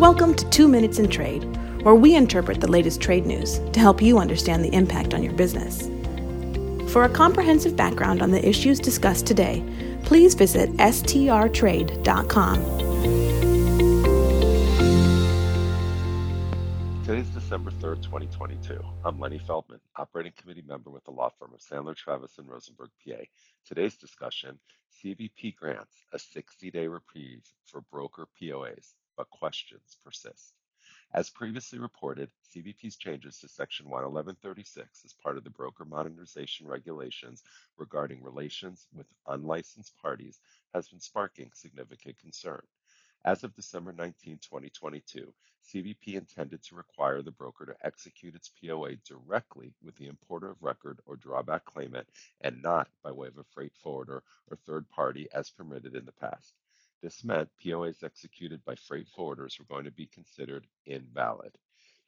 Welcome to Two Minutes in Trade, where we interpret the latest trade news to help you understand the impact on your business. For a comprehensive background on the issues discussed today, please visit strtrade.com. Today's December 3rd, 2022. I'm Lenny Feldman, operating committee member with the law firm of Sandler, Travis, and Rosenberg, PA. Today's discussion CBP grants a 60 day reprieve for broker POAs, but questions persist. As previously reported, CBP's changes to Section 11136 as part of the broker modernization regulations regarding relations with unlicensed parties has been sparking significant concern. As of December 19, 2022, CBP intended to require the broker to execute its POA directly with the importer of record or drawback claimant and not by way of a freight forwarder or third party as permitted in the past. This meant POAs executed by freight forwarders were going to be considered invalid.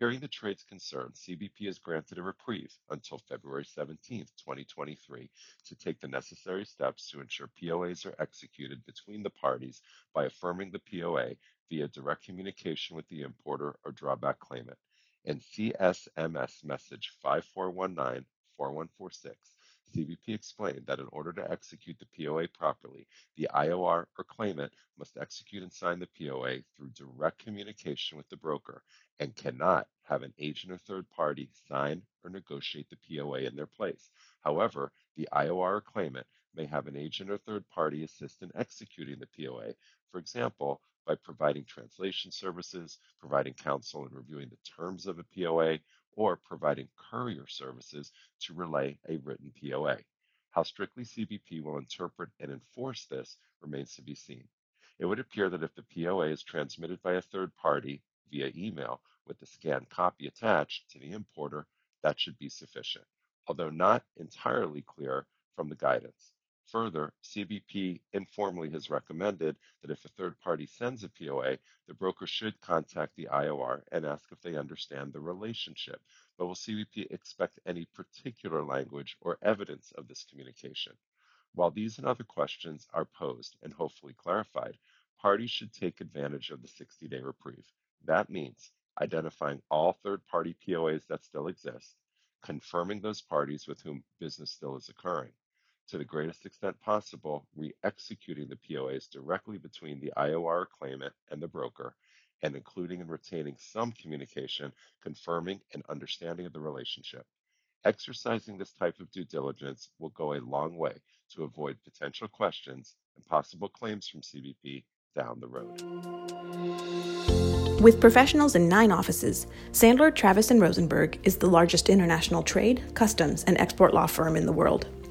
Hearing the trade's concerns, CBP has granted a reprieve until February 17, 2023, to take the necessary steps to ensure POAs are executed between the parties by affirming the POA via direct communication with the importer or drawback claimant. In CSMS message 5419 4146, CBP explained that in order to execute the POA properly, the IOR or claimant must execute and sign the POA through direct communication with the broker and cannot have an agent or third party sign or negotiate the POA in their place. However, the IOR or claimant may have an agent or third party assist in executing the POA, for example, by providing translation services, providing counsel in reviewing the terms of a POA, or providing courier services to relay a written POA. How strictly CBP will interpret and enforce this remains to be seen. It would appear that if the POA is transmitted by a third party via email with the scanned copy attached to the importer, that should be sufficient, although not entirely clear from the guidance. Further, CBP informally has recommended that if a third party sends a POA, the broker should contact the IOR and ask if they understand the relationship. But will CBP expect any particular language or evidence of this communication? While these and other questions are posed and hopefully clarified, parties should take advantage of the 60 day reprieve. That means identifying all third party POAs that still exist, confirming those parties with whom business still is occurring to the greatest extent possible, re-executing the POAs directly between the IOR claimant and the broker, and including and retaining some communication confirming an understanding of the relationship. Exercising this type of due diligence will go a long way to avoid potential questions and possible claims from CBP down the road. With professionals in nine offices, Sandler, Travis, and Rosenberg is the largest international trade, customs, and export law firm in the world.